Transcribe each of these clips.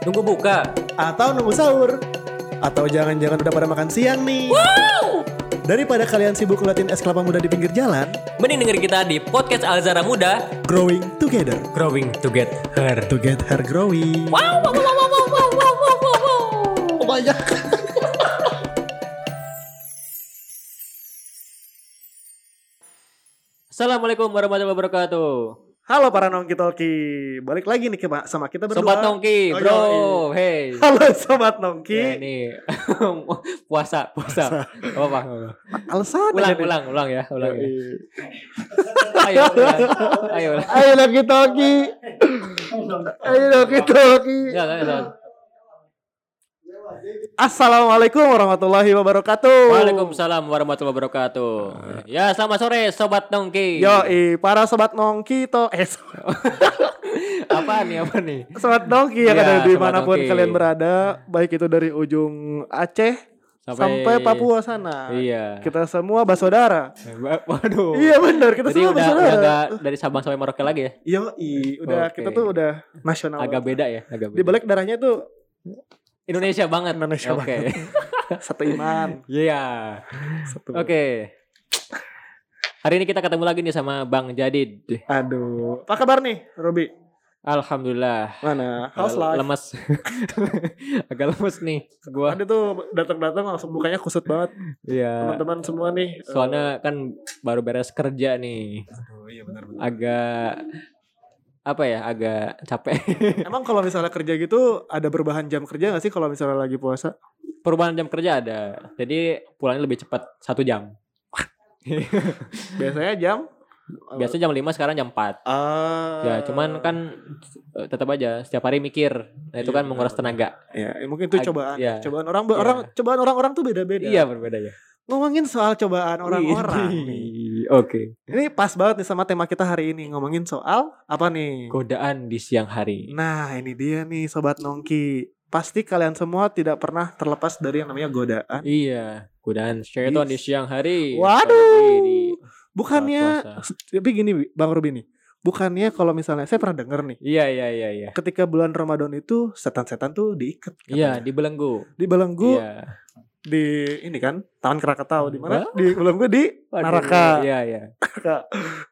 Nunggu buka. Atau nunggu sahur? Atau jangan-jangan udah pada makan siang nih? Daripada kalian sibuk ngeliatin es kelapa muda di pinggir jalan, Mending dengerin kita di podcast Alzara Muda, growing together Growing to Get Her. to get her growing. Wow, wow, wow, wow, wow, wow, wow, wow, wow, wow. Oh, banyak. Assalamualaikum warahmatullahi wabarakatuh. Halo para nongki talki, balik lagi nih ke sama kita berdua. Sobat Nongki, Oh, bro. yoi. Hey. Halo sobat nongki. Ya, ini puasa, puasa. Apa apa? Alasan Ulang, nih. ulang, ulang ya, ulang. ya. Ayo, ulang. ayo. ulang. Ayo nongki talki. Ayo nongki talki. Enggak, enggak, enggak. Assalamualaikum warahmatullahi wabarakatuh. Waalaikumsalam warahmatullahi wabarakatuh. Ya, selamat sore Sobat Nongki. Yo, para sobat nongki to eh apa nih, apa nih? sobat nongki yang Iya, ada sobat di mana pun nongki. kalian berada, baik itu dari ujung Aceh sampai, Papua sana. Iya. Kita semua bersaudara. Waduh. Iya benar, kita Jadi semua udah, bersaudara. udah dari Sabang sampai Merauke lagi ya? Yo, udah Oke. kita tuh udah nasional. Agak beda ya, agak Di beda. balik darahnya tuh Indonesia banget. Indonesia Oke. satu iman. Iya. Satu. Oke. Hari ini kita ketemu lagi nih sama Bang Jadid. Aduh, apa kabar nih, Robi? Alhamdulillah. Mana? How's life? Lemes. Agak lemes nih gua. Tadi tuh datang-datang langsung mukanya kusut banget. Iya. Teman-teman semua nih. Soalnya kan baru beres kerja nih. Aduh, iya benar-benar. Agak apa ya? Agak capek. Emang kalau misalnya kerja gitu ada perubahan jam kerja gak sih kalau misalnya lagi puasa? Perubahan jam kerja ada. Jadi pulangnya lebih cepat satu jam. Biasanya jam Biasanya jam 5 sekarang jam 4. Ah. Ya, cuman kan eh, tetap aja setiap hari mikir. Nah, itu Iya, kan menguras tenaga. ya mungkin itu Ag- cobaan. iya. Cobaan orang Iya. orang cobaan orang-orang tuh beda-beda. Iya, berbeda ya. Ngomongin soal cobaan orang-orang nih. Oke. Ini pas banget nih sama tema kita hari ini ngomongin soal apa nih? Godaan di siang hari. Nah, ini dia nih sobat nongki. Pasti kalian semua tidak pernah terlepas dari yang namanya godaan. Iya, godaan syaitan di siang hari. Waduh. Di Bukannya tapi gini Bang Ruby nih. Bukannya kalau misalnya saya pernah denger nih, Iya, iya, iya, iya. ketika bulan Ramadan itu setan-setan tuh diikat. Iya, katanya. di belenggu. di belenggu Iya. Di ini kan Taman Krakatau di mana? Di belenggu di Waduh, Naraka. Iya, iya.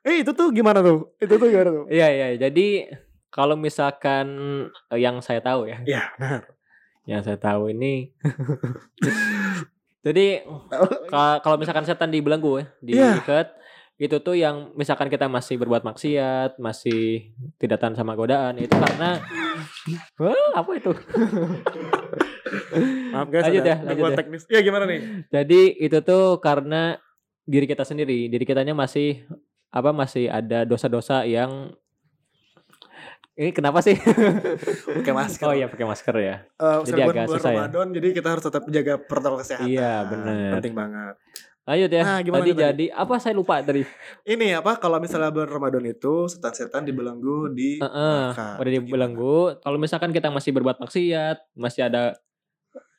Eh itu tuh gimana tuh? Itu tuh gimana tuh? Iya, iya. Jadi kalau misalkan eh, yang saya tahu ya, Ya, benar. yang saya tahu ini Jadi ka- kalau misalkan setan di belenggu ya, Iya. diikat itu tuh yang misalkan kita masih berbuat maksiat, masih tidak tahan sama godaan itu karena Wah, apa itu? Maaf guys, Lanjut ada ya, lanjut ya. teknis. Iya gimana nih? Jadi itu tuh karena diri kita sendiri, diri kitanya masih apa masih ada dosa-dosa yang ini kenapa sih? Pakai masker. Oh iya pakai masker ya. Eh, jadi agak bulan susah ya. Ramadan, jadi kita harus tetap jaga protokol kesehatan. Iya, benar. Penting banget. Lanjut ya. Nah, gimana tadi nih jadi apa saya lupa tadi. Ini apa kalau misalnya bulan Ramadan itu setan-setan dibelenggu di Heeh, neraka. udah di Gimana? belenggu. Kalau misalkan kita masih berbuat maksiat, masih ada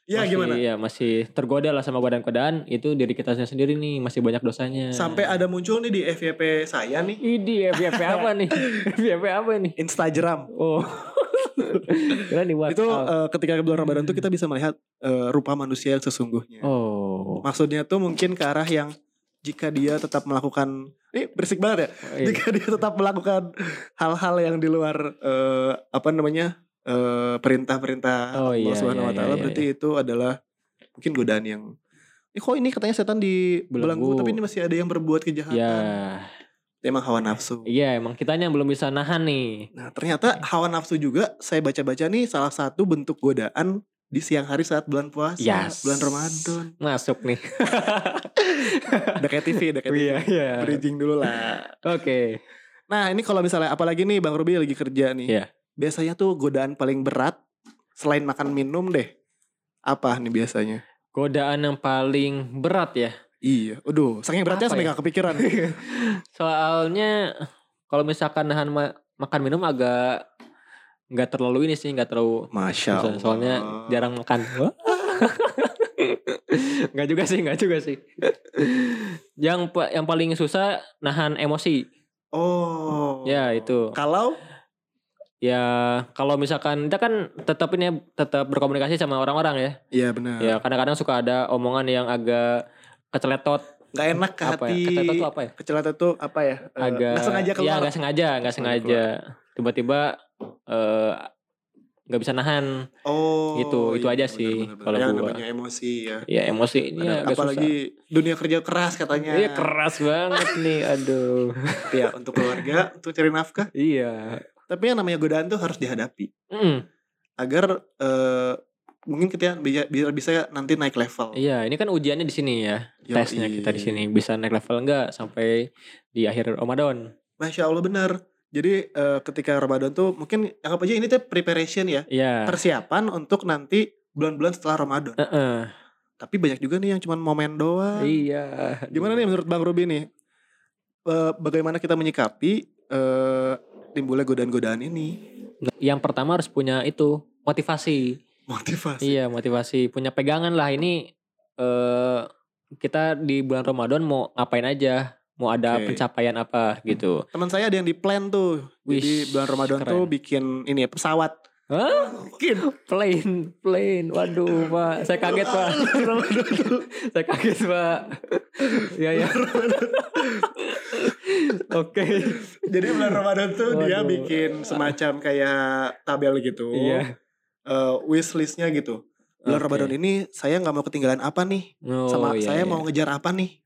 Iya masih, gimana? ya, masih tergoda lah sama godaan-godaan, itu diri kita sendiri nih masih banyak dosanya. Sampai ada muncul nih di FYP saya nih Ini FYP apa nih? FYP apa nih? Instagram. Oh. Itu eh, ketika bulan Ramadan tuh kita bisa melihat eh, rupa manusia yang sesungguhnya. oh. Maksudnya tuh mungkin ke arah yang jika dia tetap melakukan ini berisik banget ya. Iya. Jika dia tetap melakukan hal-hal yang di luar eh, apa namanya perintah-perintah Oh, Allah iya, Subhanahu iya, wa taala iya, berarti itu adalah mungkin godaan yang Eh, kok ini katanya setan di belenggu Belenggu. tapi ini masih ada yang berbuat kejahatan. Ya, Emang hawa nafsu. iya emang kitanya belum bisa nahan nih. Nah, ternyata hawa nafsu juga saya baca-baca nih salah satu bentuk godaan di siang hari saat bulan puasa, Yes. bulan Ramadan. Masuk nih. Udah kayak TV, udah kayak TV. Iya, iya. Bridging dulu lah. Oke. Nah, ini kalau misalnya apalagi nih Bang Ruby lagi kerja nih. Iya. Biasanya tuh godaan paling berat selain makan minum deh. Apa nih biasanya? Godaan yang paling berat ya. Iya, aduh, saking beratnya sampai ya? gak kepikiran. Soalnya kalau misalkan nahan ma- makan minum agak nggak terlalu ini sih, nggak terlalu Masya. Allah. Soalnya jarang makan. Nggak juga sih, nggak juga sih. yang yang paling susah nahan emosi. Oh. Ya, itu. Kalau ya kalau misalkan kita kan tetap ini ya, tetap berkomunikasi sama orang-orang ya. Iya benar. Ya kadang-kadang suka ada omongan yang agak keceletot. Nggak enak ke Apa hati. ya? Keceletot tuh apa ya? Kecelakaan tuh apa ya? Eh, Agak nggak sengaja Ya keluar. nggak sengaja, nggak sengaja. Tiba-tiba eh nggak bisa nahan. oh. Gitu, itu aja sih kalau Yang gua. namanya emosi ya. Ya emosi ini agak Apalagi dunia kerja keras katanya. susah. Iya keras banget nih, aduh. ya untuk keluarga, untuk cari nafkah. Iya. Tapi yang namanya godaan tuh harus dihadapi Mm, agar eh, mungkin kita bisa, biar bisa nanti naik level. Iya, ini kan ujiannya di sini ya. Yoi. Tesnya kita di sini bisa naik level enggak sampai di akhir Ramadan. Masya Allah benar. Jadi eh, ketika Ramadan tuh mungkin anggap aja ini tuh preparation ya, Iya. persiapan untuk nanti bulan-bulan setelah Ramadan. Heeh. Tapi banyak juga nih yang cuma momen doang. Iya. Gimana nih menurut Bang Ruby nih? Eh, bagaimana kita menyikapi eh, timbulnya godaan-godaan ini? Yang pertama harus punya itu motivasi. Motivasi. Iya, motivasi. Punya pegangan lah ini eh kita di bulan Ramadan mau ngapain aja? Mau ada Oke. pencapaian apa gitu. Teman saya ada yang di plan tuh. Jadi Wish, bulan Ramadan keren. tuh bikin ini ya pesawat. Hah? Bikin. Plane, plane. Waduh, Pak. Saya kaget, Pak. Saya kaget, Pak. Ya, ya. Oke. Jadi bulan Ramadan tuh dia Waduh. bikin semacam kayak tabel gitu. Iya. Eh, wish listnya gitu. Bulan Oke. Ramadan ini saya nggak mau ketinggalan apa nih? Oh, Sama iya, saya iya. mau ngejar apa nih?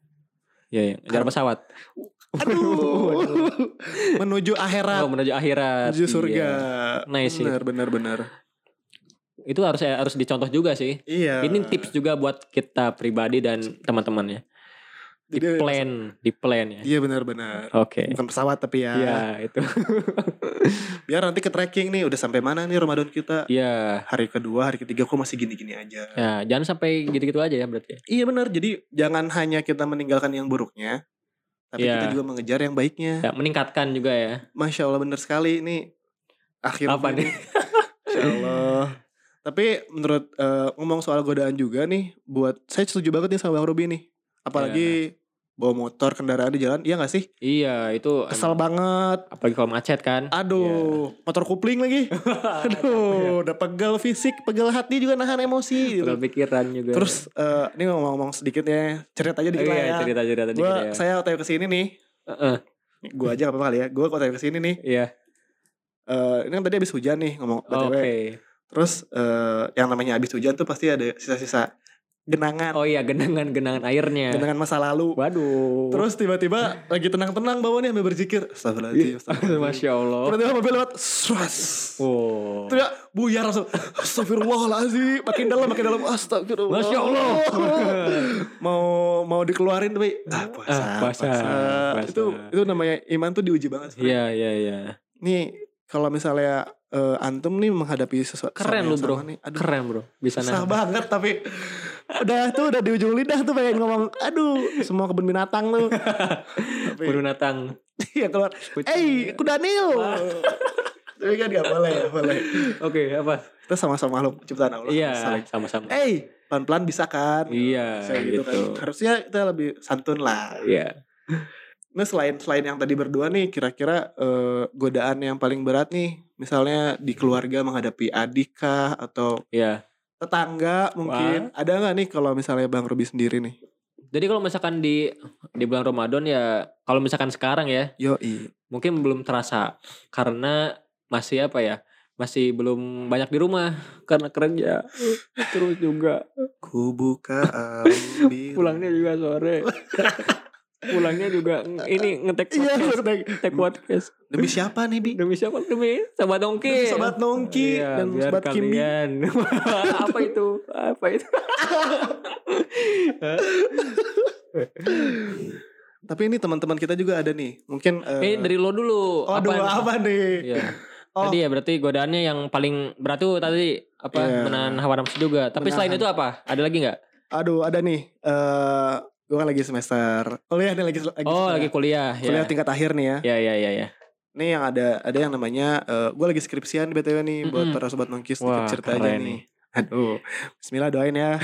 Iya, iya. Ngejar pesawat. Aduh. Menuju akhirat, Oh, menuju akhirat. menuju surga. Iya. Nice sih. benar, benar, benar. Itu harus harus dicontoh juga sih. Iya. Ini tips juga buat kita pribadi dan teman-temannya. Di Jadi- plan, di plan ya. Iya benar-benar. Oke. Bukan pesawat tapi ya. Iya, itu. Biar nanti ke tracking nih udah sampai mana nih Ramadan kita. Iya. Hari kedua, hari ketiga kok masih gini-gini aja. Ya, jangan sampai gitu-gitu aja ya berarti. Iya benar. Jadi jangan hanya kita meninggalkan yang buruknya, tapi Iya. kita juga mengejar yang baiknya. Ya, meningkatkan juga ya. Masya Allah benar sekali ini. Akhirnya Apa nih? Masya Allah. Tapi menurut eh, ngomong soal godaan juga nih, buat saya setuju banget nih sama Bang Ruby nih. Apalagi bawa motor kendaraan di jalan, iya gak sih? Iya, itu Kesel banget. apalagi kalau macet kan. Aduh, motor kupling lagi. Aduh, udah pegel fisik, pegel hati juga nahan emosi. gitu. Kalau pikiran juga. Terus eh, ini ngomong-ngomong sedikit ya, cerita aja Oh, dikit lah iya, ya. cerita-cerita dikit Gua, ya. saya waktu ke sini nih, Heeh. gue aja gak apa-apa kali ya. Gue waktu ke sini nih, Iya. eh, ini kan tadi habis hujan nih ngomong Oke. BTW. Terus eh, yang namanya habis hujan tuh pasti ada sisa-sisa genangan, Oh iya, genangan-genangan airnya. genangan masa lalu. Waduh. Terus tiba-tiba lagi tenang-tenang bawahnya sambil berzikir. Astagfirullahaladzim. astagfirullahaladzim. Masya Allah. Tiba-tiba mobil lewat. Sras. Oh. Ya buyar langsung. Astagfirullahaladzim. Makin dalam, makin dalam. Astagfirullah. Masya Allah. mau mau dikeluarin tapi ah, puasa, Ah, puasa, puasa. Itu itu namanya iman tuh diuji banget. Iya, iya, iya. Nih kalau misalnya eh, antum nih menghadapi sesuatu Keren lu, bro. nih, aduh, Keren, Bro. Bisa susah banget tapi udah tuh udah di ujung lidah tuh pengen ngomong aduh semua kebun binatang tuh tapi Binatang. iya keluar eh kudanil tapi kan gak boleh ya boleh Oke, apa? kita sama-sama makhluk ciptaan Allah Iya, sama-sama. eh pelan-pelan bisa kan Iya, Saya gitu, kan gitu. harusnya kita lebih santun lah Iya. nah selain selain yang tadi berdua nih kira-kira eh, godaan yang paling berat nih misalnya di keluarga menghadapi adik kah atau Iya. Tetangga mungkin. Ada nggak nih kalau misalnya bang Robi sendiri nih? Jadi kalau misalkan di di bulan Ramadan ya kalau misalkan sekarang ya yo mungkin belum terasa. Karena masih apa ya? Masih belum banyak di rumah. Karena kerja. Terus juga. Ku buka ambil pulangnya juga sore. pulangnya juga ini ngetek iya ngetek. ngetek podcast. demi siapa nih bi Demi siapa? Demi Sobat Nongki. Demi Sobat Nongki Iya, dan Kimbi. kalian. apa itu? Apa itu? tapi ini teman-teman kita juga ada nih mungkin eh, Ini dari lo dulu. oh aduh apa nih Iya. Oh. Tadi ya berarti godaannya yang paling berat tuh tadi apa Iya. menahan hawa nafsu juga. Tapi selain Menahan. itu apa? Ada lagi nggak? aduh ada nih eh gue kan lagi semester kuliah nih lagi lagi Oh, lagi kuliah. kuliah Ya. tingkat akhir nih ya Ya, ya, ya, ya. Nih yang ada ada yang namanya gue lagi skripsian btw nih buat Mm-mm. para sobat nongkis Wah, cerita aja nih. Aduh, Bismillah doain ya.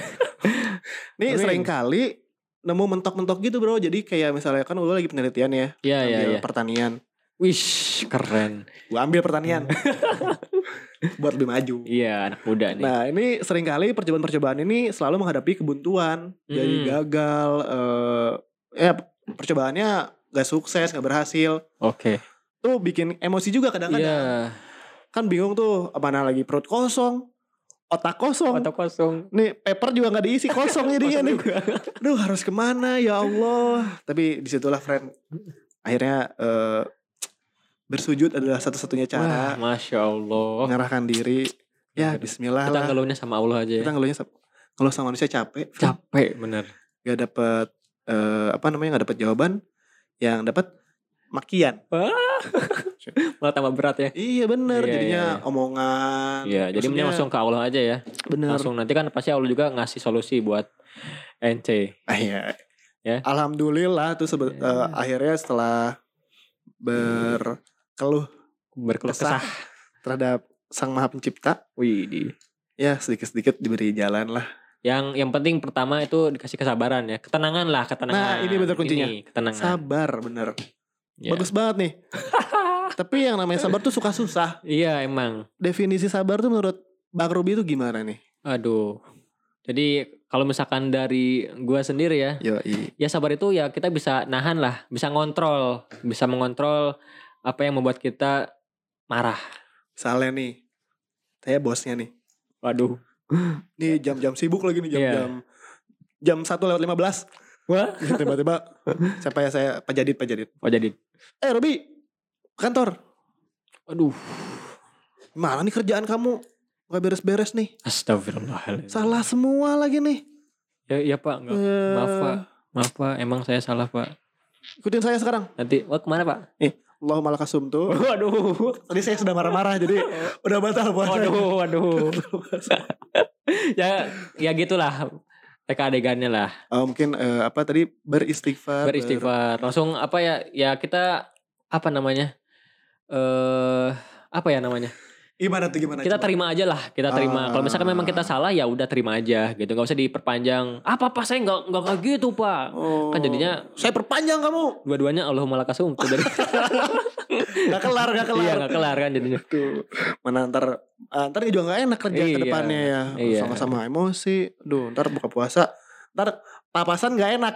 nih sering kali nemu mentok-mentok gitu bro. Jadi kayak misalnya kan gue lagi penelitian ya, Ya, ya, ambil ya. pertanian. Wish, keren. Gue ambil pertanian. Buat lebih maju. Iya, anak muda nih. Nah ini sering kali percobaan-percobaan ini selalu menghadapi kebuntuan. Jadi Mm. gagal. eh ya percobaannya gak sukses, gak berhasil. Oke. Tuh bikin emosi juga kadang-kadang. Iya. Kan bingung tuh, mana lagi perut kosong. Otak kosong. Otak kosong. Nih paper juga gak diisi kosong jadinya nih. Aduh harus ke mana ya Allah. Tapi di situlah friend. Akhirnya eh, bersujud adalah satu-satunya Wah, cara. masya Allah. Mengarahkan diri. Ya Bismillah Kita lah. ngeluhnya sama Allah aja. Kita Ya. ngeluhnya sama- kalau sama manusia capek. Capek bener. Gak dapet eh, apa namanya gak dapet jawaban. Yang dapat makian. Malah tambah berat ya. Iya bener Iya, jadinya iya, iya. omongan. Iya, jadi mending langsung ke Allah aja ya. bener. Langsung nanti kan pasti Allah juga ngasih solusi buat NC. Ah, iya. Ya. Alhamdulillah tuh sebe- Ya. eh, akhirnya setelah berkeluh Berkeluh Kesah. kesah. terhadap Sang Maha Pencipta, Wih, di. ya sedikit-sedikit diberi jalan lah. Yang yang penting pertama itu dikasih kesabaran ya. Ketenangan lah, ketenangan. Nah, ini bener kuncinya. Ini, ketenangan. Sabar bener. Ya. Bagus banget nih. Tapi yang namanya sabar tuh suka susah. Iya, emang. Definisi sabar tuh menurut Bang Ruby itu gimana nih? Aduh. Jadi kalau misalkan dari gua sendiri ya, Yo, ya sabar itu ya kita bisa nahan lah, bisa ngontrol, bisa mengontrol apa yang membuat kita marah. Misalnya nih, saya bosnya nih. Waduh. Nih jam-jam sibuk lagi nih Iya. jam-jam jam 1 lewat 15. Wah. Tiba-tiba siapa ya saya Pak Jadid Pak Jadid. Oh jadi. Eh Ruby, kantor. Aduh. Mana nih kerjaan kamu? Gak beres-beres nih. Astagfirullahaladzim. Salah semua lagi nih. Ya, ya Pak, enggak. Eh, Maaf Pak. Maaf Pak, emang saya salah Pak. Ikutin saya sekarang. Nanti, wah ke mana Pak? Allahumma lakasum tuh. Waduh. Tadi saya sudah marah-marah jadi udah batal puasa. Waduh, waduh. ya, ya gitulah. Teka adegannya lah. Oh, mungkin eh, apa tadi beristighfar. Beristighfar. Langsung apa ya? Ya kita apa namanya? Eh apa ya namanya? Gimana tuh gimana? Kita coba? terima aja lah. Kita terima. Kalau misalkan memang kita salah ya udah terima aja gitu. Gak usah diperpanjang. Apa apa saya nggak nggak kayak gitu pak. Oh. Kan jadinya saya perpanjang kamu. dua-duanya Allahumma lakasum. Tuh dari Gak kelar, gak kelar. iya nggak kelar kan jadinya. Tuh. Mana ntar ah, ntar juga gak enak kerja Iya. ke depannya ya. Iya. Sama-sama emosi. Duh, ntar buka puasa. Ntar papasan gak enak.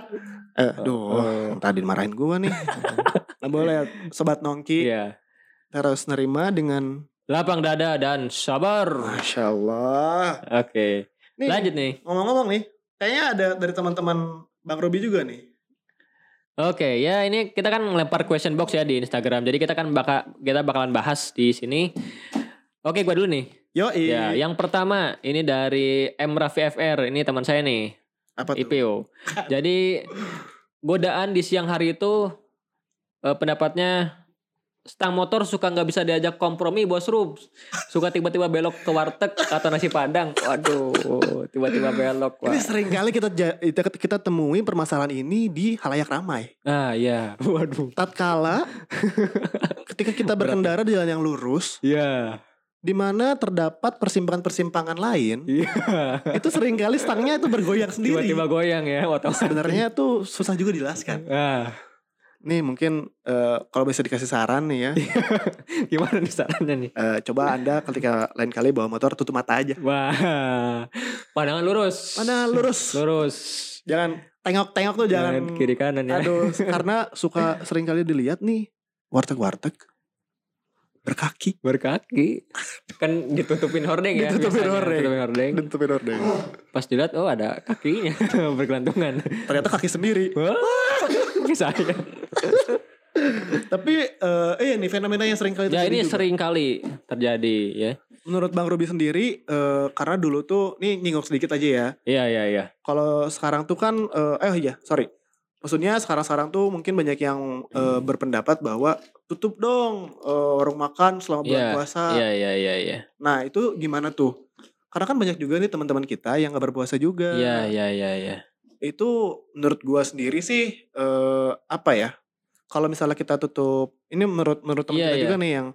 Eh, duh, Oh. tadi marahin gua nih. Gak boleh sobat nongki. Iya. Harus nerima dengan Lapang dada dan sabar. Masya Allah. Oke. Nih, Lanjut nih. ngomong-ngomong nih. Kayaknya ada dari teman-teman Bang Robi juga nih. Oke, ya ini kita kan ngelempar question box ya di Instagram. Jadi kita kan bakal kita bakalan bahas di sini. Oke, gua dulu nih. Yoi. Ya, yang pertama ini dari M Raffi FR. Ini teman saya nih, Apa tuh? IPO. Jadi godaan di siang hari itu eh, pendapatnya stang motor suka nggak bisa diajak kompromi bos Rub. Suka tiba-tiba belok ke warteg atau nasi padang. Waduh, tiba-tiba belok. Wah. Ini sering kali kita, kita kita temui permasalahan ini di halayak ramai. Ah, iya. Waduh. Tatkala ketika kita berkendara di jalan yang lurus, Iya. di mana terdapat persimpangan-persimpangan lain, Iya. itu sering kali stangnya itu bergoyang sendiri. Tiba-tiba goyang ya otot. Sebenarnya tuh susah juga dijelaskan. Ah, Nih mungkin eh, kalau bisa dikasih saran nih ya, gimana nih sarannya nih? eh, coba anda ketika lain kali bawa motor tutup mata aja. Wah. Pandangan lurus. Mana lurus, Lurus. jangan tengok-tengok tuh jangan. Jangan kiri kanan ya. Aduh, karena suka sering kali dilihat nih warteg-warteg berkaki. Berkaki. Kan ditutupin hordeng ya. Ditutupin biasanya. hordeng. Ditutupin hordeng. Dan tutupin hordeng. Pas dilihat oh ada kakinya bergelantungan. Ternyata kaki sendiri. Wah. Bisa ya. Tapi eh iya nih fenomena yang sering kali Ya terjadi ini juga. sering kali terjadi ya. Menurut Bang Robi sendiri eh karena dulu tuh nih nyinggung sedikit aja ya. Iya iya iya. Kalau sekarang tuh kan eh eh iya, sorry. Maksudnya sekarang-sekarang tuh mungkin banyak yang eh, berpendapat bahwa tutup dong eh, warung makan selama bulan Iya, puasa. Iya iya iya iya. Nah, itu gimana tuh? Karena kan banyak juga nih teman-teman kita yang gak berpuasa juga. Iya iya iya iya. Itu menurut gua sendiri sih eh apa ya? Kalau misalnya kita tutup, ini menurut menurut teman Iya, kita iya. juga nih yang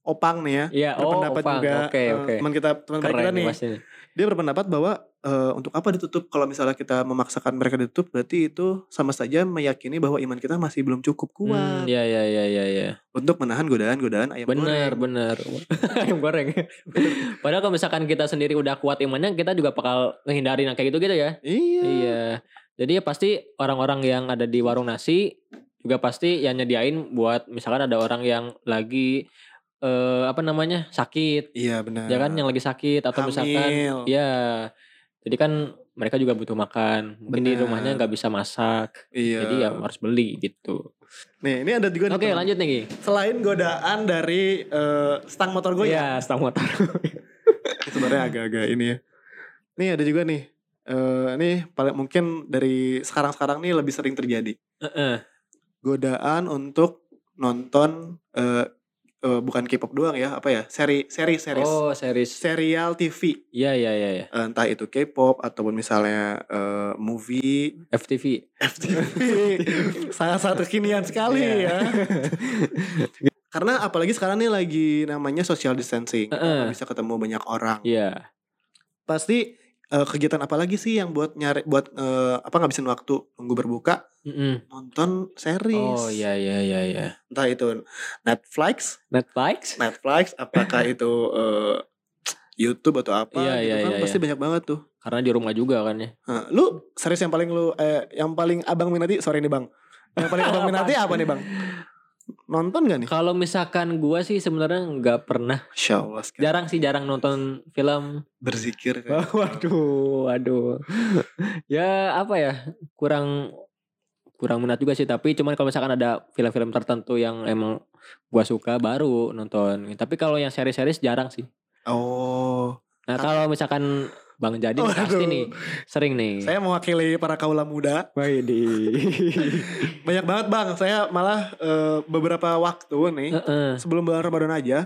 opang nih ya. Iya, oh, berpendapat Opang. juga Oke, eh, oke. teman kita teman kita nih pasti nih. dia berpendapat bahwa eh, untuk apa ditutup? Kalau misalnya kita memaksakan mereka ditutup, berarti itu sama saja meyakini bahwa iman kita masih belum cukup Hmm, kuat ya ya ya ya ya. untuk menahan godaan-godaan ayam Bener goreng. bener. Ayam goreng. Padahal kalau misalkan kita sendiri udah kuat imannya, kita juga bakal ngehindarin yang kayak gitu-gitu ya. Iya. Iya. Jadi ya pasti orang-orang yang ada di warung nasi juga pasti yang nyediain buat misalkan ada orang yang lagi eh apa namanya sakit, Iya benar. ya kan yang lagi sakit atau misalkan Hamil. ya. Jadi kan mereka juga butuh makan. Mungkin di Benar. rumahnya nggak bisa masak. Iya. Jadi ya harus beli gitu. Nih, ini ada juga nih, Oke, teman. lanjut nih. Selain godaan dari eh, stang motor gue ya, Iya, stang motor. sebenarnya agak-agak ini ya. Nih ada juga nih. eh nih paling mungkin dari sekarang-sekarang nih lebih sering terjadi. Heeh. Godaan untuk nonton eh eh, bukan K-pop doang ya, apa ya? Seri seri series. Oh, series. Serial TV. Iya, iya, iya, iya. Entah itu K-pop ataupun misalnya eh, movie FTV. FTV. Sangat-sangat kekinian sekali Iya. ya. Karena apalagi sekarang nih lagi namanya social distancing. Heeh. nggak bisa ketemu banyak orang. Iya. Pasti eh, kegiatan apa lagi sih yang buat nyari buat eh, apa ngabisin waktu nunggu berbuka Mm-mm. nonton series. Oh, iya, iya, iya, iya. Entah itu Netflix, Netflix? Netflix apakah itu eh, YouTube atau apa Iya, gitu iya, kan iya, pasti banyak banget tuh. Karena di rumah juga kan ya. Nah, lu series yang paling lu eh, yang paling abang minati sorry nih bang yang paling abang minati apa nih bang nonton gak nih Kalau misalkan gua sih sebenarnya nggak pernah. Insya Allah Jarang sih jarang nonton film. berzikir waduh, waduh. ya apa ya? Kurang kurang minat juga sih tapi cuman kalau misalkan ada film-film tertentu yang emang gua suka baru nonton. Tapi kalau yang series-series jarang sih. oh Nah, kalau misalkan Bang Jadi nih, pasti nih sering nih. saya mewakili para kaula muda banyak banget bang saya malah eh, beberapa waktu nih Heeh. sebelum bulan Ramadan aja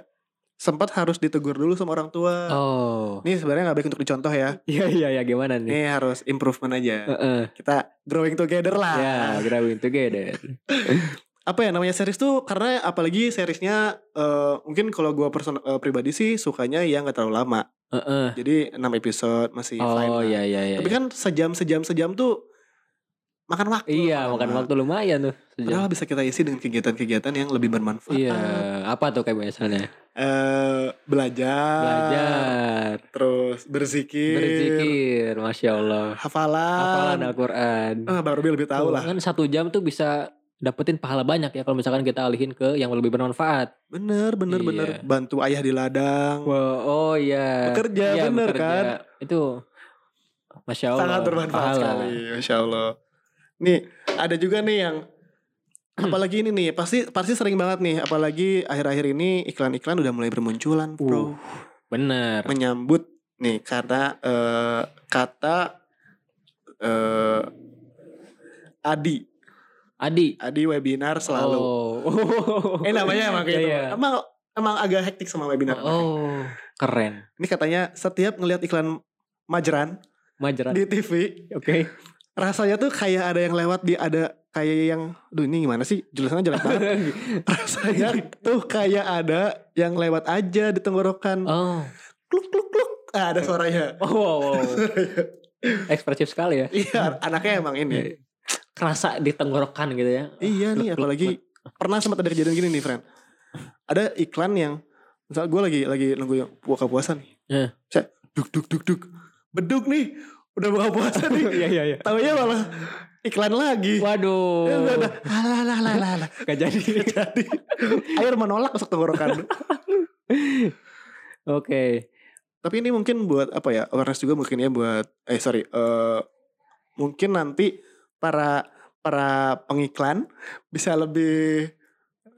sempat harus ditegur dulu sama orang tua Oh. ini sebenarnya nggak baik untuk dicontoh ya Iya iya ya gimana nih? ini harus improvement aja Heeh. kita growing together lah Ya, growing together. apa ya namanya series tuh karena apalagi seriesnya eh, mungkin kalau gua person eh, pribadi sih sukanya yang gak terlalu lama Heeh. jadi 6 episode masih fine Oh lah. iya iya iya. tapi kan sejam sejam sejam tuh makan waktu Iya, lama. makan waktu lumayan tuh. sejam. padahal bisa kita isi dengan kegiatan-kegiatan yang lebih bermanfaat Iya, apa tuh kayak misalnya? Eh, belajar Belajar, terus berzikir, berzikir, masya Allah. hafalan, Hafalan Al-Quran. ah, Bang Robi lebih tahu Tuh, lah Kan satu jam tuh bisa dapetin pahala banyak ya kalau misalkan kita alihin ke yang lebih bermanfaat. bener bener Iya. bener bantu ayah di ladang Wow, oh iya. Bekerja, Iya, bener bekerja. kan? Itu Masya Allah. sangat bermanfaat pahala. sekali masya Allah nih ada juga nih yang apalagi ini nih pasti pasti sering banget nih apalagi akhir-akhir ini iklan-iklan udah mulai bermunculan bro Uh, bener. menyambut nih karena eh, kata eh, Adi Adi. Adi webinar selalu Oh. eh namanya emang kayak Iya, gitu iya. emang emang agak hektik sama webinar Oh, keren. ini katanya setiap ngelihat iklan Majran Majeran. di TV Oke. rasanya tuh kayak ada yang lewat di ada kayak yang duh ini gimana sih jelasannya jelek banget rasanya tuh kayak ada yang lewat aja di tenggorokan oh. kluk kluk kluk ah, ada suaranya Oh, wow, wow. Ekspresif sekali ya. iya anaknya emang ini Kerasa di tenggorokan gitu ya. iya nih apalagi pernah sempat ada kejadian gini nih friend ada iklan yang misal gue lagi lagi nunggu yang buka puasa nih Eh. saya duk duk duk duk beduk nih udah buka puasa nih Iya, iya, iya. tahunya malah iklan lagi Waduh. Ya udah. Alah, alah, alah, alah, alah. Gak jadi. Jadi air menolak masuk tenggorokan. Oke. Tapi ini mungkin buat apa ya? Awareness juga mungkin ya buat eh sorry, eh mungkin nanti para para pengiklan bisa lebih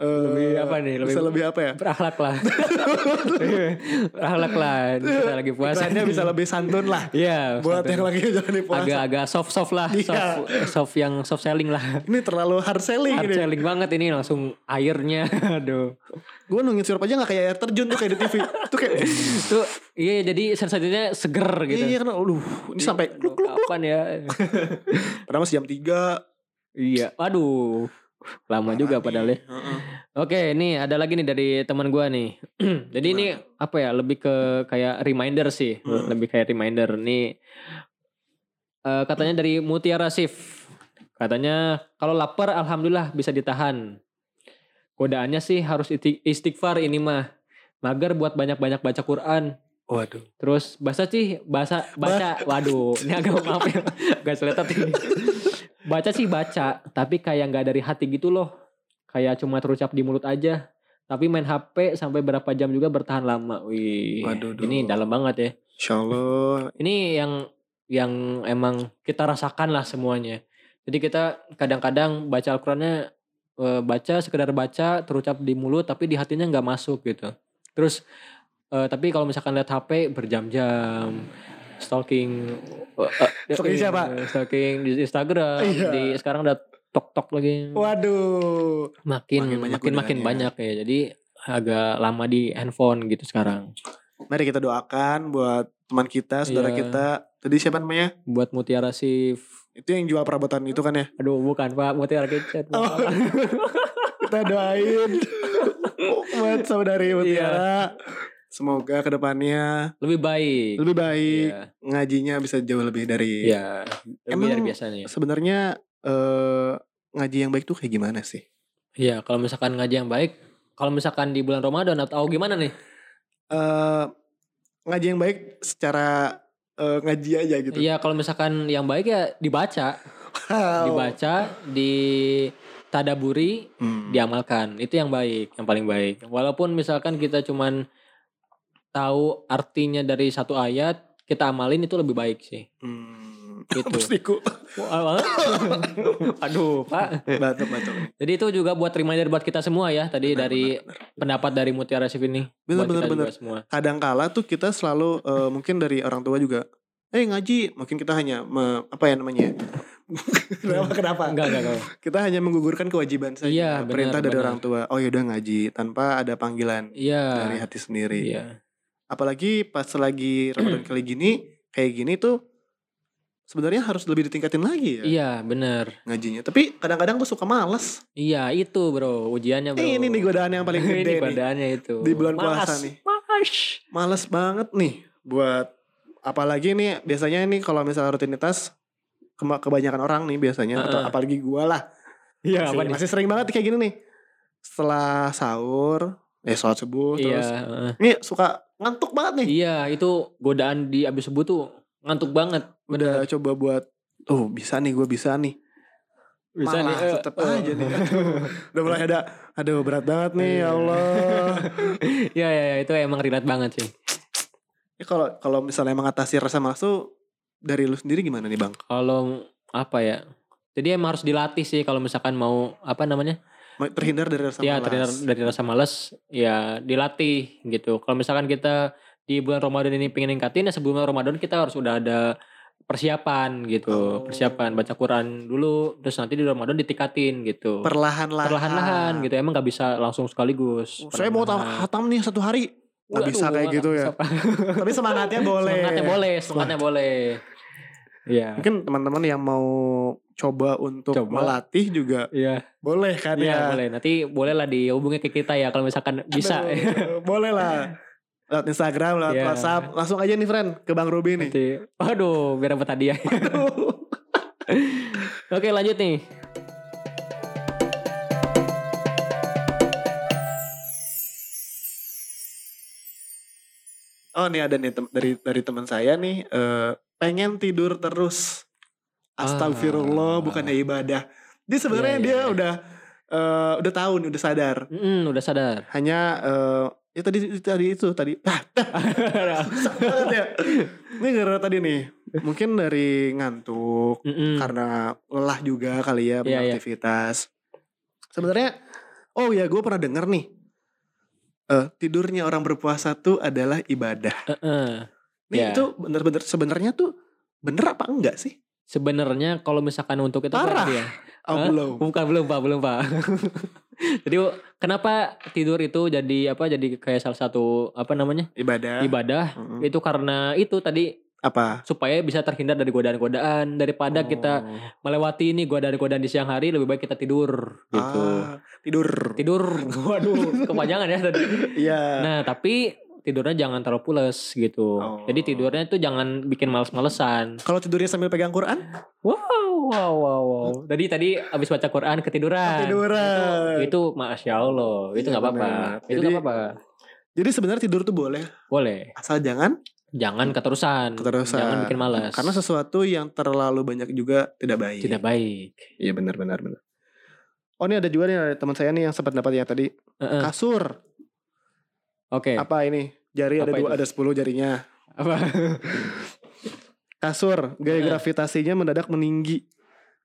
eh, Lebih apa nih? Lebih- bisa lebih apa ya? Berakhlak lah. Berakhlak lah. Kita lagi puasa. Iklannya bisa lebih santun lah. Iya. buat sampai yang lagi jalani puasa. agak-agak soft-soft lah. Iya. Soft, soft yang soft selling lah. Ini terlalu hard selling Hard ini. selling banget ini langsung airnya. Aduh. Gue nungguin sirup aja gak kayak air terjun tuh kayak di TV. Tuh kayak Tuh iya jadi sensasinya seger gitu. Iya kan aduh ini sampai kluk. Kapan ya? Padahal masih jam 3. iya. Waduh. Lama juga padahal ya. Oke, ini ada lagi nih dari teman gua nih. Jadi ini apa ya? Lebih ke kayak reminder sih, Hmm. lebih kayak reminder nih. eh, katanya dari Mutiara Sif. Katanya kalau lapar alhamdulillah bisa ditahan. Godaannya sih harus isti- istighfar ini mah. Mager buat banyak-banyak baca Quran. Waduh. Terus bahasa sih bahasa baca waduh ini agak maaf ya gak sulit tapi baca sih baca tapi kayak nggak dari hati gitu loh. Kayak cuma terucap di mulut aja. Tapi main HP sampai berapa jam juga bertahan lama. Wih Waduh, duh. ini dalam banget ya. Insya Allah. ini yang yang emang kita rasakan lah semuanya. Jadi kita kadang-kadang baca Al-Qurannya eh, baca sekedar baca terucap di mulut tapi di hatinya nggak masuk gitu. Terus eh, tapi kalau misalkan lihat HP berjam-jam. Stalking eh, Stalking siapa? stalking di Instagram Iya. di sekarang udah tok tok lagi Waduh. makin Makin makin banyak makin, banyak ya jadi agak lama di handphone gitu sekarang Mari kita doakan buat teman kita, saudara Iya. kita. Tadi siapa namanya? buat Mutiara Sif Itu yang jual perabotan itu kan ya? Aduh bukan Pak Mutiara Kitchen. Oh. Kita doain buat saudari Mutiara. Semoga ke depannya Lebih baik. lebih baik. Iya. Ngajinya bisa jauh lebih dari. Iya. Lebih Emang dari biasanya. Sebenarnya eh, ngaji yang baik tuh kayak gimana sih? Iya, kalau misalkan ngaji yang baik, kalau misalkan di bulan Ramadan atau gimana nih? eh ngaji yang baik secara eh, ngaji aja gitu. Iya, kalau misalkan yang baik ya dibaca, Wow. dibaca, di tadaburi, Hmm. diamalkan. Itu yang baik, yang paling baik. Walaupun misalkan kita cuman tahu artinya dari satu ayat, kita amalin itu lebih baik sih. Hmm. Gitu. Terus diku. Wah, Aduh, Pak. batuk batuk. Jadi itu juga buat reminder buat kita semua ya tadi Benar, dari benar, benar. pendapat dari Mutiara Sif ini. Benar, buat benar, kita benar. semua. Kadangkala tuh kita selalu eh, mungkin dari orang tua juga. Eh ngaji, mungkin kita hanya me- apa ya namanya? kenapa kenapa? Enggak, enggak, enggak. Kita hanya menggugurkan kewajiban saja. Iya, benar, perintah dari benar. orang tua. Oh yaudah ngaji tanpa ada panggilan Iya. dari hati sendiri. Iya. Apalagi pas lagi Ramadan kali gini, kayak gini tuh sebenarnya harus lebih ditingkatin lagi ya Iya, bener. ngajinya. Tapi kadang-kadang gue suka males. Iya, itu bro, ujiannya bro. Eh, ini nih godaan yang paling ini gede nih. godaannya itu. Di bulan Malas, puasa nih. Malas. Males banget nih buat apalagi nih biasanya nih kalau misalnya rutinitas kebanyakan orang nih biasanya atau Heeh. apalagi gua lah Iya, masih, masih sering banget kayak gini nih setelah sahur eh sholat subuh Iya, terus heeh. ini suka ngantuk banget nih Iya, itu godaan di abis subuh tuh ngantuk banget. udah coba buat oh bisa nih gue bisa nih Bisa malah nih, eh, tetep eh. aja nih Aduh, udah mulai ada aduh berat banget nih ya Allah Iya, iya, iya, itu emang relate banget sih. Ya, kalau kalau misalnya mengatasi rasa malas tuh dari lu sendiri gimana nih bang Kalau apa ya? Jadi emang harus dilatih sih kalau misalkan mau apa namanya? Terhindar dari rasa ya malas terhindar dari rasa malas ya dilatih gitu. Kalau misalkan kita di bulan Ramadan ini pengen ningkatin ya sebelum Ramadan kita harus udah ada persiapan gitu. Oh. Persiapan baca Quran dulu terus nanti di Ramadan ditingkatin gitu. perlahan-lahan Perlahan-lahan gitu. Emang nggak bisa langsung sekaligus. Saya mau hatam nih satu hari. Gak bisa kayak gitu ya. Tapi semangatnya boleh. Semangatnya boleh, semangatnya boleh. Iya. Mungkin teman-teman yang mau coba untuk Coba. melatih juga Iya, boleh kan iya ya. boleh. Nanti boleh lah dihubungi ke kita ya kalau misalkan bisa. Aduh, boleh lah. Lewat Instagram, lewat Iya. WhatsApp. Langsung aja nih friend ke Bang Ruby nih. Nanti, waduh, biar dapat hadiah. Oke, lanjut nih. Oh nih ada nih tem- dari dari teman saya nih eh, pengen tidur terus. Astagfirullah Ah. bukannya ibadah. Dia sebenarnya Iya, iya, dia iya. udah eh, udah tahu nih udah sadar. Mm, udah sadar. Hanya eh, ya tadi tadi itu tadi ah, ya. Ini gara tadi nih. Mungkin dari ngantuk Mm-mm. karena lelah juga kali ya Iya, iya. beraktivitas. Sebenarnya oh ya gue pernah denger nih. eh tidurnya orang berpuasa tuh adalah ibadah. Heeh. Nih Iya. itu bener-bener sebenarnya tuh bener apa enggak sih? Sebenarnya kalau misalkan untuk itu Parah. ya. Oh, belum. Bukan belum pak, belum pak. jadi kenapa tidur itu jadi apa? Jadi kayak salah satu apa namanya Ibadah. ibadah? Mm-mm. Itu karena itu tadi Apa? supaya bisa terhindar dari godaan-godaan daripada kita Oh. melewati ini godaan-godaan di siang hari lebih baik kita tidur gitu. Ah, tidur. Tidur, waduh, kepanjangan ya tadi. Iya. Nah, tapi tidurnya jangan terlalu pules gitu. Oh. Jadi tidurnya tuh jangan bikin males-malesan. Kalau tidurnya sambil pegang Quran, Wow, wow, wow, wow. Tadi tadi abis baca Quran ketiduran. Ketiduran. Itu, itu masya Allah. Itu Iya, nggak apa-apa. benar. Itu nggak apa-apa. jadi sebenarnya tidur tuh boleh, Boleh. asal jangan Jangan keterusan. Keterusan. Jangan bikin malas. karena sesuatu yang terlalu banyak juga tidak baik. tidak baik. Iya benar benar benar. Oh ini ada juga nih teman saya nih yang sempat dapat ya tadi Heeh. kasur. Oke. Apa ini? Jari ada Apa dua itu? ada 10 jarinya. Apa? Kasur gaya gravitasinya mendadak meninggi.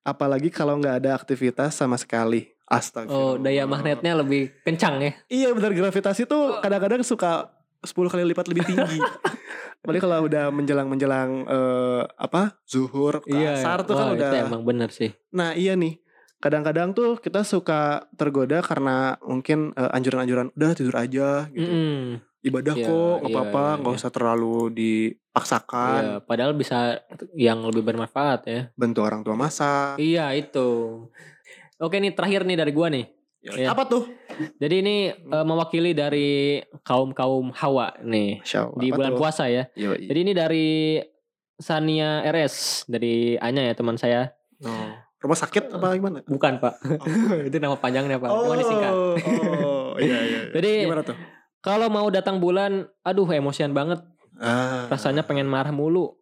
Apalagi kalau nggak ada aktivitas sama sekali. Oh, Astagfirullah. daya magnetnya lebih kencang ya. Iya benar gravitasi tuh kadang-kadang suka 10 kali lipat lebih tinggi. Apalagi kalau udah menjelang-menjelang eh, apa? zuhur ke asar tuh kan Iya, Wah, udah Itu emang bener sih. Nah iya nih Kadang-kadang tuh kita suka tergoda karena mungkin eh, anjuran-anjuran udah tidur aja gitu. Mm-mm. Ibadah Iya, kok nggak iya, apa-apa, nggak iya. usah terlalu dipaksakan. Iya, padahal bisa yang lebih bermanfaat ya. Bantu orang tua masak. Iya itu. Oke nih terakhir nih dari gua nih. Iya. Apa tuh? Jadi ini eh, mewakili dari kaum kaum Hawa nih Allah, di bulan tuh? puasa ya. Yoi. Jadi ini dari Sania RS dari Anya ya teman saya. Oh. Rumah sakit apa gimana? Bukan pak. itu nama panjangnya pak. Cuma disingkat. oh, iya, iya. iya. Jadi- gimana tuh? Kalau mau datang bulan, aduh emosian banget. Ah. Rasanya pengen marah mulu.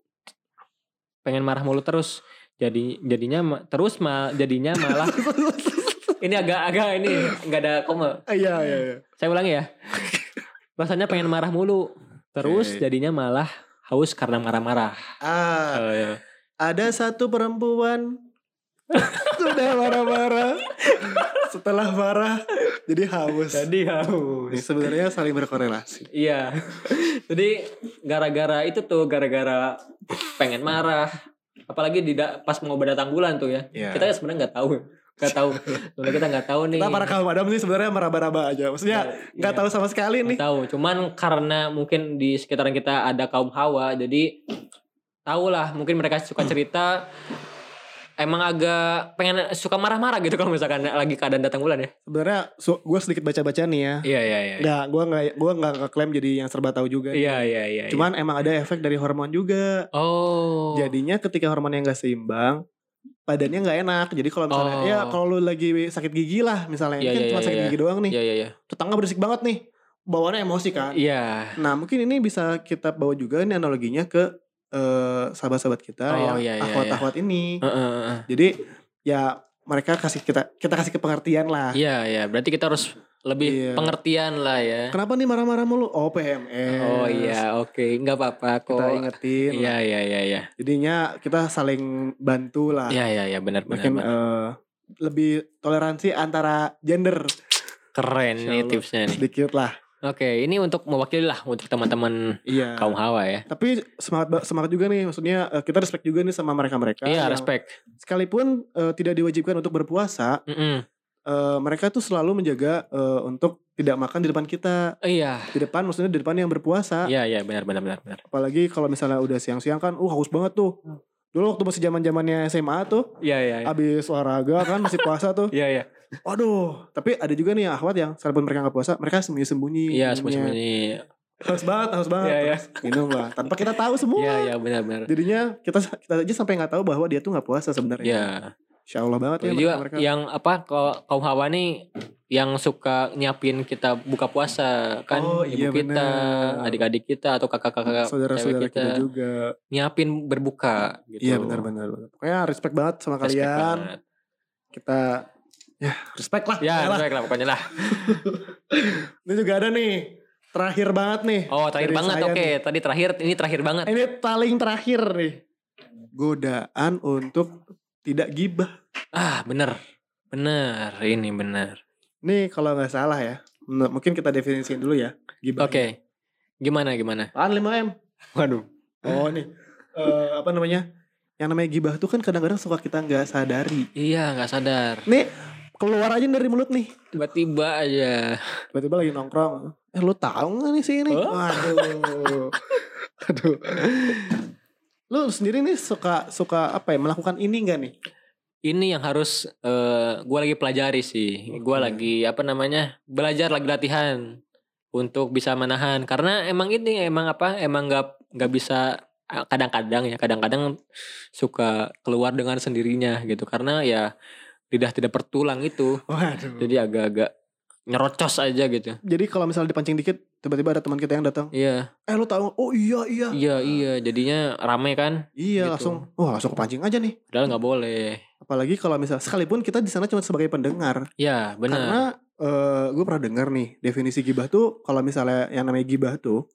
Pengen marah mulu terus. Jadi jadinya terus ma, jadinya malah ini agak-agak ini nggak ada koma. Ah, Iya, iya, iya. Saya ulangi ya. Rasanya pengen marah mulu. Terus Oke. jadinya malah haus karena marah-marah. Ah, Oh, iya. ada satu perempuan sudah marah-marah. Setelah marah jadi haus. Jadi haus. Sebenarnya saling berkorelasi. Iya. Jadi gara-gara itu tuh gara-gara pengen marah. Apalagi di pas mau berdatang bulan tuh ya. Iya. Kita sebenarnya nggak tahu. Nggak tahu. Sebenarnya kita nggak tahu nih. Kita para kaum Adam nih sebenarnya meraba-raba aja. Maksudnya nggak Iya. tahu sama sekali nih. Tahu. Cuman karena mungkin di sekitaran kita ada kaum Hawa, jadi tahu lah. Mungkin mereka suka cerita. Emang agak pengen suka marah-marah gitu kalau misalkan lagi keadaan datang bulan ya. Sebenarnya gue sedikit baca-baca nih ya. Iya iya iya. Nggak, gue nggak gue nggak ngeklaim jadi yang serba tahu juga. nih. Iya iya iya. Cuman emang ada efek dari hormon juga. oh. Jadinya ketika hormonnya nggak seimbang, badannya nggak enak. Jadi kalau misalnya Oh. ya kalau lu lagi sakit gigi lah misalnya, Iya, ini kan iya, cuma iya, sakit iya. gigi doang nih. Iya iya iya. Tetangga berisik banget nih. Bawaannya emosi kan. Iya. Nah mungkin ini bisa kita bawa juga ini analoginya ke eh, sahabat-sahabat kita Oh, yang iya, iya, akhwat-akhwat ini. Heeh, heeh. Jadi ya mereka kasih kita kita kasih ke pengertian lah. Iya iya. Berarti kita harus lebih Iya. pengertian lah ya. Kenapa nih marah-marah mulu? Oh PMS. Oh iya oke nggak apa-apa kok. Kita ingetin. Iya iya iya iya. Jadinya kita saling bantu lah. Iya iya iya benar benar. Mungkin benar. eh, lebih toleransi antara gender Keren Insya nih Allah. tipsnya nih. sedikit lah. Oke ini untuk mewakili lah untuk teman-teman Iya. kaum Hawa ya. Tapi semangat semangat juga nih, maksudnya eh, kita respect juga nih sama mereka-mereka. Iya respect. Sekalipun eh, tidak diwajibkan untuk berpuasa, Mm-mm. eh, mereka tuh selalu menjaga eh, untuk tidak makan di depan kita. Iya. Di depan maksudnya di depan yang berpuasa. Iya iya benar benar benar benar. Apalagi kalau misalnya udah siang-siang kan, uh haus banget tuh. Dulu waktu masih zaman-zamannya SMA tuh, Iya iya. iya. habis olahraga kan masih puasa tuh. Iya iya. Waduh, tapi ada juga nih yang akhwat yang sekalipun mereka nggak puasa, mereka sembunyi-sembunyi. Iya minumnya. sembunyi. Haus banget, haus banget. Iya, iya. Minum lah, tanpa kita tahu semua. Iya iya benar benar. Jadinya kita kita aja sampai nggak tahu bahwa dia tuh nggak puasa sebenarnya. Iya. Insya Allah banget ya Itu juga mereka. yang apa kalau kaum Hawa nih yang suka nyiapin kita buka puasa kan Oh, ibu iya kita, adik-adik kita atau kakak-kakak Saudara-saudara cewek kita. juga. nyiapin berbuka gitu. Iya benar-benar. benar. Pokoknya respect banget sama Respect kalian. banget. Kita ya respect lah. Ya, respect lah pokoknya lah. Ini juga ada nih. Terakhir banget nih. Oh, terakhir banget. Oke, tadi terakhir ini terakhir banget. Ini paling terakhir nih. Godaan untuk tidak gibah. Ah, bener. Bener, ini bener. Nih kalau nggak salah ya. m- Mungkin kita definisiin dulu ya. Gibah. Oke. Gimana gimana? Apaan 5M? Waduh. Oh nih. Eh, apa namanya? Yang namanya gibah tuh kan kadang-kadang suka kita nggak sadari. Iya, nggak sadar. Nih keluar aja dari mulut nih. Tiba-tiba aja. Tiba-tiba lagi nongkrong. Eh lu tahu gak nih sih ini? Oh. Waduh. Aduh. Lu sendiri nih suka suka apa ya melakukan ini gak nih? Ini yang harus eh gue lagi pelajari sih. Gue Oke. lagi apa namanya belajar lagi latihan untuk bisa menahan karena emang ini emang apa emang nggak nggak bisa eh, kadang-kadang ya kadang-kadang suka keluar dengan sendirinya gitu karena ya lidah tidak bertulang itu Waduh. Jadi, agak-agak nyerocos aja gitu jadi kalau misalnya dipancing dikit, tiba-tiba ada teman kita yang datang. iya Eh lu tahu? Oh iya iya. iya iya jadinya rame kan Iya Gitu. langsung. Wah langsung kepancing aja nih. padahal nggak boleh Apalagi kalau misal sekalipun kita di sana cuma sebagai pendengar. ya benar Karena eh gue pernah dengar nih definisi gibah tuh kalau misalnya yang namanya gibah tuh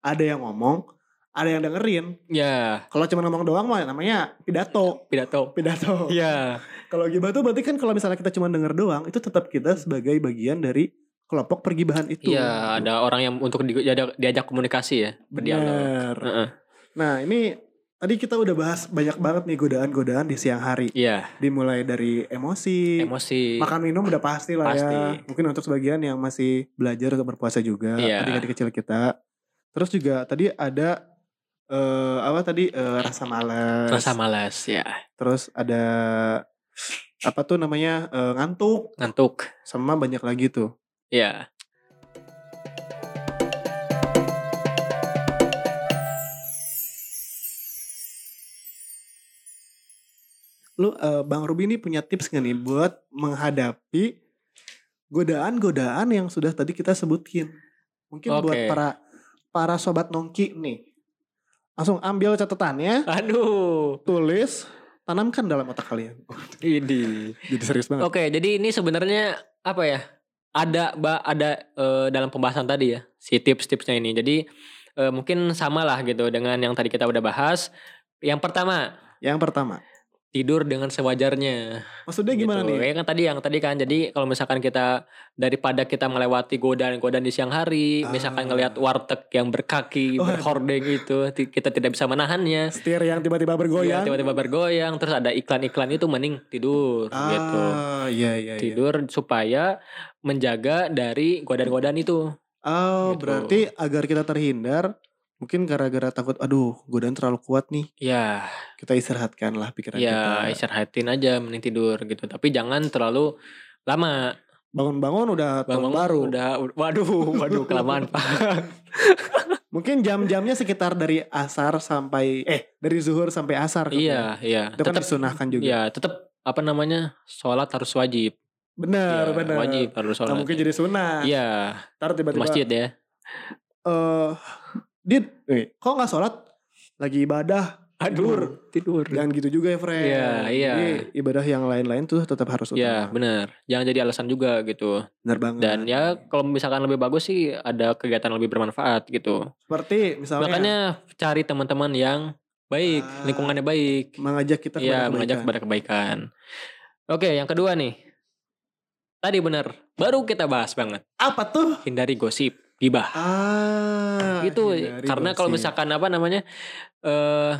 ada yang ngomong, ada yang dengerin. ya Kalau cuma ngomong doang mah namanya pidato. pidato Pidato. iya Kalau gibah tuh berarti kan kalau misalnya kita cuma denger doang, itu tetap kita sebagai bagian dari kelompok pergibahan itu. iya ada orang yang untuk di- diajak, diajak komunikasi ya berdialog Bener. Heeh. Nah ini tadi kita udah bahas banyak banget nih godaan-godaan di siang hari. iya Dimulai dari emosi, emosi makan minum udah pasti lah ya. Pasti. Mungkin untuk sebagian yang masih belajar untuk berpuasa juga, Iya. adik-adik kecil kita. Terus juga tadi ada eh apa tadi Eh, rasa malas. rasa malas ya Terus ada apa tuh namanya Eh, ngantuk ngantuk sama banyak lagi tuh. ya Lu eh, Bang Ruby ini punya tips gak nih buat menghadapi godaan-godaan yang sudah tadi kita sebutin? Mungkin buat Oke. para para sobat nongki nih. Langsung ambil catatannya, aduh tulis, tanamkan dalam otak kalian. ini Jadi serius banget. Oke, jadi ini sebenarnya apa ya? Ada ba ada eh, dalam pembahasan tadi ya, si tips-tipsnya ini. Jadi eh, mungkin sama lah gitu dengan yang tadi kita udah bahas. Yang pertama, Yang pertama, tidur dengan sewajarnya. maksudnya gimana gitu. nih? Kayak kan tadi yang tadi kan. Jadi kalau misalkan kita daripada kita melewati godaan-godaan di siang hari, misalkan Ah. ngelihat warteg yang berkaki, Waduh. berhordeng itu, kita tidak bisa menahannya. Setir yang tiba-tiba Iya, bergoyang. tiba-tiba bergoyang, terus ada iklan-iklan itu mending tidur gitu. ah, iya iya. iya. tidur supaya menjaga dari godaan-godaan itu. Oh, Gitu. berarti agar kita terhindar, mungkin gara-gara takut, aduh, godaan terlalu kuat nih. Ya, Kita istirahatkan lah pikiran kita. ya istirahatin aja mending tidur gitu. Tapi jangan terlalu lama. Bangun-bangun udah tahun Bangun baru. Udah, waduh, waduh kelamaan pak. Mungkin jam-jamnya sekitar dari asar sampai eh dari zuhur sampai asar. kan ya? iya, iya. Itu kan Tetap, disunahkan juga. ya tetap apa namanya sholat harus wajib. Benar, Iya, benar. Wajib harus sholat. mungkin jadi sunnah. Iya, Ntar di tiba-tiba masjid ya. eh Dit, eh, kok nggak sholat? Lagi ibadah. Aduh, tidur. Jangan gitu juga ya, friend. Iya, iya. Jadi ibadah yang lain-lain tuh tetap harus Ya utama. benar, jangan jadi alasan juga gitu. Benar banget. Dan ya kalau misalkan lebih bagus sih ada kegiatan lebih bermanfaat gitu. seperti misalnya Makanya cari teman-teman yang baik, Ah, lingkungannya baik. mengajak kita kepada Iya, kebaikan. mengajak kepada kebaikan. Oke, yang kedua nih. Tadi benar, baru kita bahas banget. Apa tuh? Hindari gosip, gibah. Ah, Itu hindari karena kalau misalkan apa namanya? eh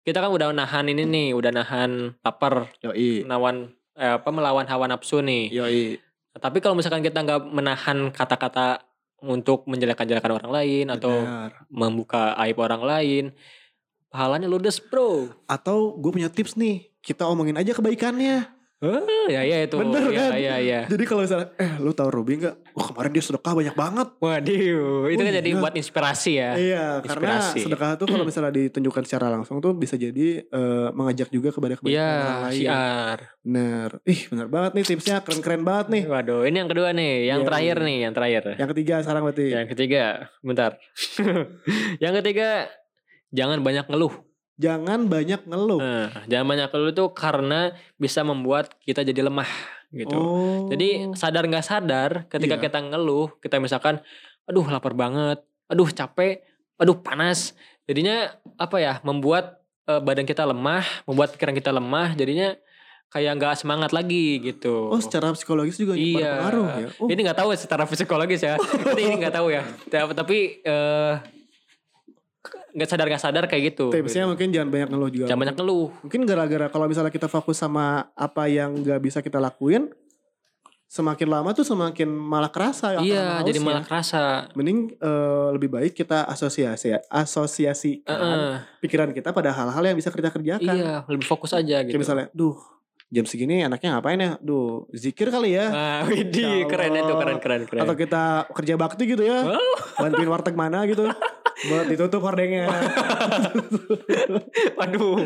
kita kan udah nahan ini nih, udah nahan lapar, Yoi, nawan eh, apa melawan hawa nafsu nih. yoi. Tapi kalau misalkan kita nggak menahan kata-kata untuk menjelek-jelekan orang lain atau Benar. membuka aib orang lain, pahalanya ludes bro. Atau gue punya tips nih, kita omongin aja kebaikannya. Ah, ya ya itu. Bener ya, kan? Ya ya. Jadi kalau misalnya, eh lu tahu Ruby nggak? Wah kemarin dia sedekah banyak banget. Waduh, itu Oh, kan jadi iya. buat inspirasi ya. Iya, karena Inspirasi. sedekah tuh kalau misalnya ditunjukkan secara langsung tuh bisa jadi eh, mengajak juga kepada kebaikan Iya, orang lain. siar. Bener. Ih, bener banget nih tipsnya, keren-keren banget nih. Waduh, ini yang kedua nih, yang Iya, terakhir iya. nih, yang terakhir. Yang ketiga sekarang berarti. Yang ketiga, bentar. yang ketiga, jangan banyak ngeluh. Jangan banyak ngeluh. Nah, jangan banyak ngeluh itu karena bisa membuat kita jadi lemah gitu. Oh. Jadi sadar nggak sadar ketika Iya. kita ngeluh, kita misalkan, aduh lapar banget, aduh capek, aduh panas. Jadinya apa ya, membuat eh, badan kita lemah, membuat pikiran kita lemah, jadinya kayak nggak semangat lagi gitu. Oh, secara psikologis juga Iya. berpengaruh ya. Oh, Ini nggak tahu secara psikologis ya. Ini nggak tahu ya. Ta- Tapi eh, nggak sadar nggak sadar kayak gitu. tipsnya mungkin jangan banyak ngeluh juga. Jangan banyak ngeluh. Mungkin gara-gara kalau misalnya kita fokus sama apa yang nggak bisa kita lakuin, semakin lama tuh semakin malah kerasa. ya, Iya, jadi hausnya. malah kerasa. Mending eh, lebih baik kita asosiasi asosiasikan Heeh. pikiran kita pada hal-hal yang bisa kita kerjakan. Iya, lebih fokus aja gitu. Kayak misalnya, duh jam segini enaknya ngapain ya? Duh, zikir kali ya. Ah, widih, Ya keren itu, keren, keren, keren. Atau kita kerja bakti gitu ya. Oh, Bantuin warteg mana gitu. Buat ditutup hordengnya. waduh.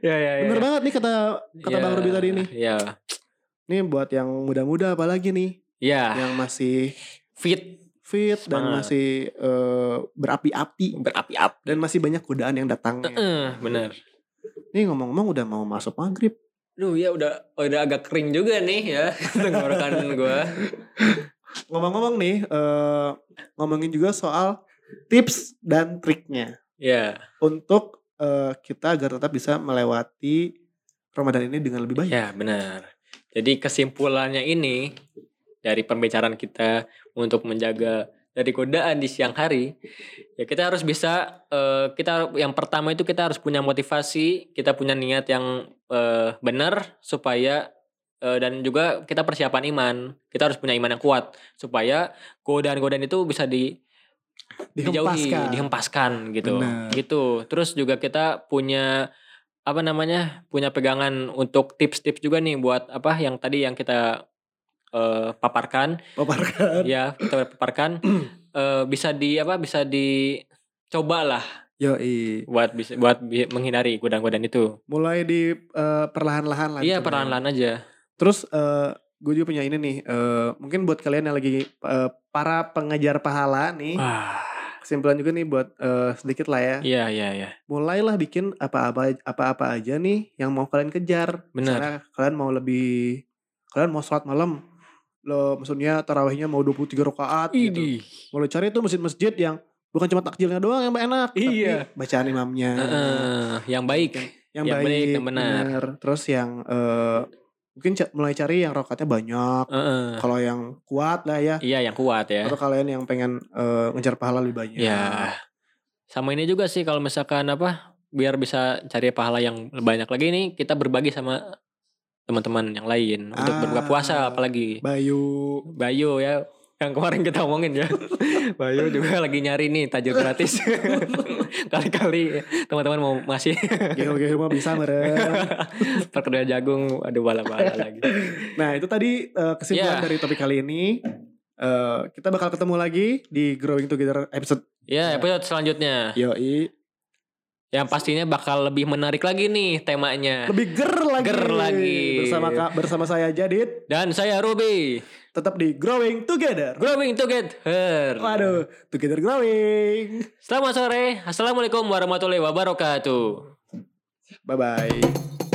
ya, ya, ya. Bener banget nih kata kata Ya, Bang Ruby tadi nih. Ya, Nih buat yang muda-muda apalagi nih. ya. Yang masih Fit, fit dan Semangat. masih eh, berapi-api. berapi-api. Dan masih banyak godaan yang datangnya. Eh, bener. Nih ngomong-ngomong udah mau masuk maghrib. Duh ya udah udah agak kering juga nih ya tenggorokan gue. Ngomong-ngomong nih, eh, ngomongin juga soal tips dan triknya Ya, untuk eh, kita agar tetap bisa melewati Ramadan ini dengan lebih baik. ya benar. Jadi kesimpulannya ini dari pembicaraan kita untuk menjaga dari godaan di siang hari, ya kita harus bisa eh, kita yang pertama itu kita harus punya motivasi, kita punya niat yang eh, benar supaya dan juga kita persiapan iman. Kita harus punya iman yang kuat supaya godaan-godaan itu bisa di dijauhi, Dihempaskan. dihempaskan gitu. Benar. Gitu. Terus juga kita punya apa namanya? punya pegangan untuk tips-tips juga nih buat apa yang tadi yang kita eh, paparkan Paparkan. ya, kita paparkan eh, bisa di apa? bisa dicoba lah Yoi. buat bisa buat menghindari godaan-godaan itu. Mulai di eh, perlahan-lahan lah. Iya, dicoba. perlahan-lahan aja. Terus eh gue juga punya ini nih. eh, mungkin buat kalian yang lagi eh, para pengejar pahala nih. Wah, Kesimpulan juga nih buat eh, sedikit lah ya. iya iya iya. Mulailah bikin apa-apa apa-apa aja nih yang mau kalian kejar. Benar. Misalnya kalian mau lebih kalian mau sholat malam lo maksudnya tarawihnya mau 23 rakaat gitu. Mulai cari tuh masjid-masjid yang bukan cuma takjilnya doang yang enak, Iya. tapi bacaan imamnya. Heeh, yang baik. yang, yang baik, baik, yang benar. Terus yang eh, mungkin mulai cari yang rokatnya banyak. Heeh. Kalau yang kuat lah ya. Iya, yang kuat ya. Atau kalian yang pengen eh, ngejar pahala lebih banyak. Ya. Sama ini juga sih kalau misalkan apa biar bisa cari pahala yang banyak lagi nih kita berbagi sama teman-teman yang lain untuk Ah. berbuka puasa apalagi Bayu. Bayu ya yang kemarin kita omongin ya Bayu juga lagi nyari nih tajil gratis kali-kali teman-teman mau masih Geo-geo bisa meren. perkedel jagung aduh bala-bala lagi Nah itu tadi eh, kesimpulan Ya. dari topik kali ini. Eh, kita bakal ketemu lagi di Growing Together episode ya episode selanjutnya Yoi. Yang pastinya bakal lebih menarik lagi nih temanya Lebih ger lagi. Ger lagi. Bersama Kak, bersama saya Jadid. dan saya Ruby Tetap di Growing Together. growing together Waduh, Together Growing. Selamat sore. Assalamualaikum warahmatullahi wabarakatuh. Bye-bye.